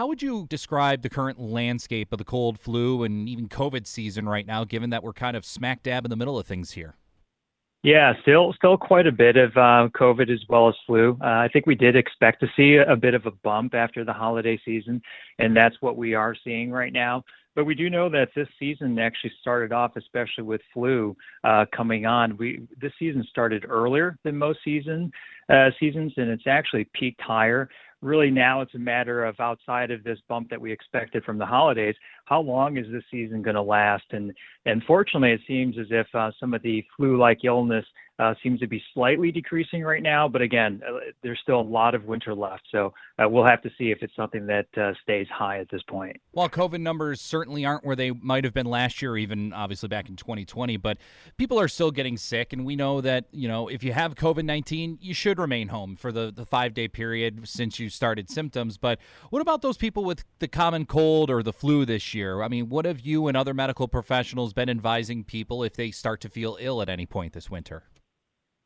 How would you describe the current landscape of the cold flu and even COVID season right now, given that we're kind of smack dab in the middle of things here? Yeah, still still quite a bit of uh, COVID as well as flu. Uh, I think we did expect to see a, bit of a bump after the holiday season, and that's what we are seeing right now. But we do know that this season actually started off, especially with flu uh, coming on. We this season started earlier than most season uh, seasons, and it's actually peaked higher. Really, now it's a matter of outside of this bump that we expected from the holidays, how long is this season going to last? And and fortunately, it seems as if uh, some of the flu-like illness seems to be slightly decreasing right now. But again, uh, there's still a lot of winter left, so uh, we'll have to see if it's something that uh, stays high at this point. While COVID numbers certainly aren't where they might have been last year, even obviously back in 2020, but people are still getting sick. And we know that, you know, if you have COVID 19, you should remain home for the, the five day period since you started symptoms. But what about those people with the common cold or the flu this year? I mean, what have you and other medical professionals been advising people if they start to feel ill at any point this winter?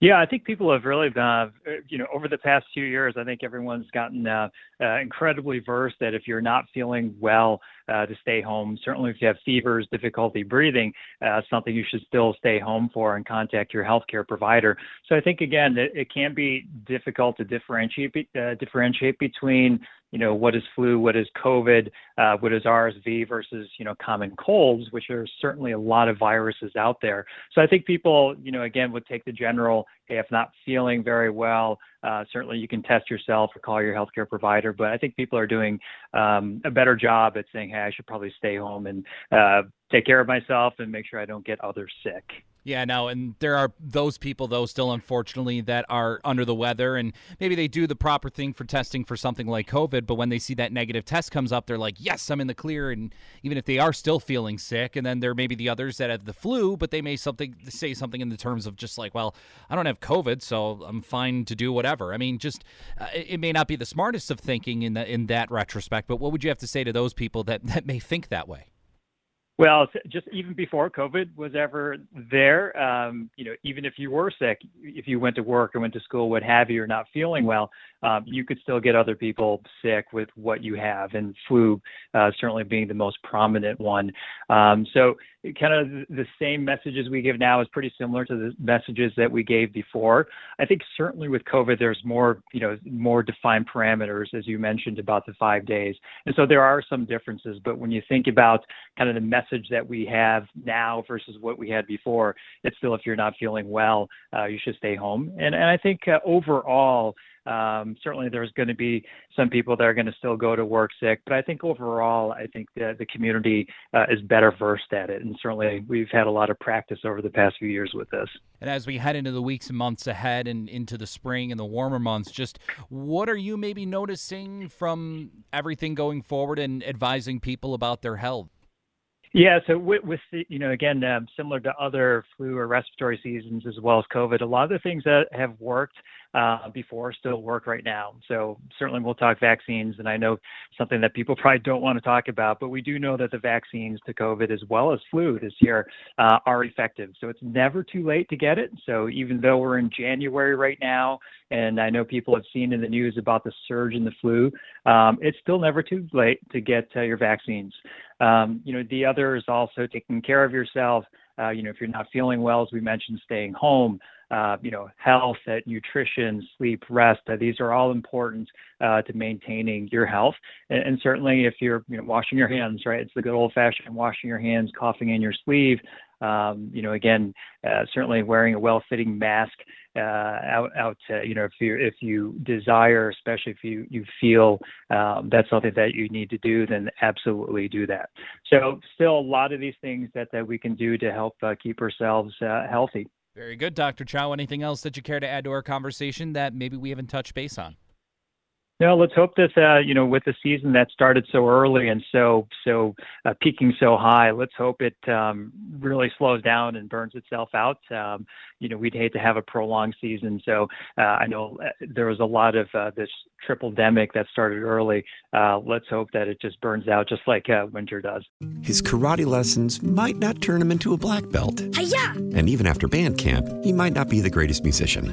Yeah, I think people have really, uh, you know, over the past few years, I think everyone's gotten uh, uh, incredibly versed that if you're not feeling well, uh, to stay home. Certainly, if you have fevers, difficulty breathing, uh, something you should still stay home for and contact your healthcare provider. So I think again, it, it can be difficult to differentiate uh, differentiate between you know what is flu, what is COVID, uh, what is RSV versus you know common colds, which are certainly a lot of viruses out there. So I think people you know again would take the general, hey, if not feeling very well, uh, certainly you can test yourself or call your healthcare provider. But I think people are doing um, a better job at saying, hey, I should probably stay home and uh, take care of myself and make sure I don't get others sick. Yeah, no, and there are those people, though, still unfortunately, that are under the weather, and maybe they do the proper thing for testing for something like COVID, but when they see that negative test comes up, they're like, yes, I'm in the clear. And even if they are still feeling sick, and then there may be the others that have the flu, but they may something say something in the terms of just like, well, I don't have COVID, so I'm fine to do whatever. I mean, just uh, it may not be the smartest of thinking in the in that retrospect, but what would you have to say to those people that that may think that way? Well, just even before COVID was ever there, um, you know, even if you were sick, if you went to work or went to school, what have you, or not feeling well, um, you could still get other people sick with what you have, and flu uh, certainly being the most prominent one. Um, so, kind of the same messages we give now is pretty similar to the messages that we gave before. I think certainly with COVID, there's more, you know, more defined parameters, as you mentioned about the five days, and so there are some differences. But when you think about kind of the message that we have now versus what we had before, it's still if you're not feeling well, uh, you should stay home. And and I think uh, overall. Um, certainly, there's going to be some people that are going to still go to work sick, but I think overall, I think the, the community uh, is better versed at it, and certainly we've had a lot of practice over the past few years with this. And as we head into the weeks and months ahead and into the spring and the warmer months, just what are you maybe noticing from everything going forward and advising people about their health? Yeah, so with, with the, you know, again, um, similar to other flu or respiratory seasons as well as COVID, a lot of the things that have worked uh, before still work right now. So certainly we'll talk vaccines, and I know something that people probably don't want to talk about, but we do know that the vaccines to COVID as well as flu this year uh, are effective. So it's never too late to get it. So even though we're in January right now, and I know people have seen in the news about the surge in the flu, um, it's still never too late to get uh, your vaccines. Um, you know, the other is also taking care of yourself. Uh, you know, if you're not feeling well, as we mentioned, staying home, uh, you know, health, uh, nutrition, sleep, rest. Uh, these are all important uh, to maintaining your health. And, and, certainly, if you're you know, washing your hands, right? It's the good old-fashioned washing your hands, coughing in your sleeve. Um, you know, again, uh, certainly wearing a well-fitting mask uh, out, out. you know, if you if you desire, especially if you you feel um, that's something that you need to do, then absolutely do that. So, still a lot of these things that that we can do to help keep ourselves healthy. Very good, Dr. Chow. Anything else that you care to add to our conversation that maybe we haven't touched base on? No, let's hope that uh, you know with the season that started so early and so so uh, peaking so high, let's hope it um, really slows down and burns itself out. Um, you know, we'd hate to have a prolonged season. So uh, I know uh, there was a lot of uh, this triple demic that started early. Uh, let's hope that it just burns out just like winter does. His karate lessons might not turn him into a black belt. Hi-ya! And even after band camp, he might not be the greatest musician.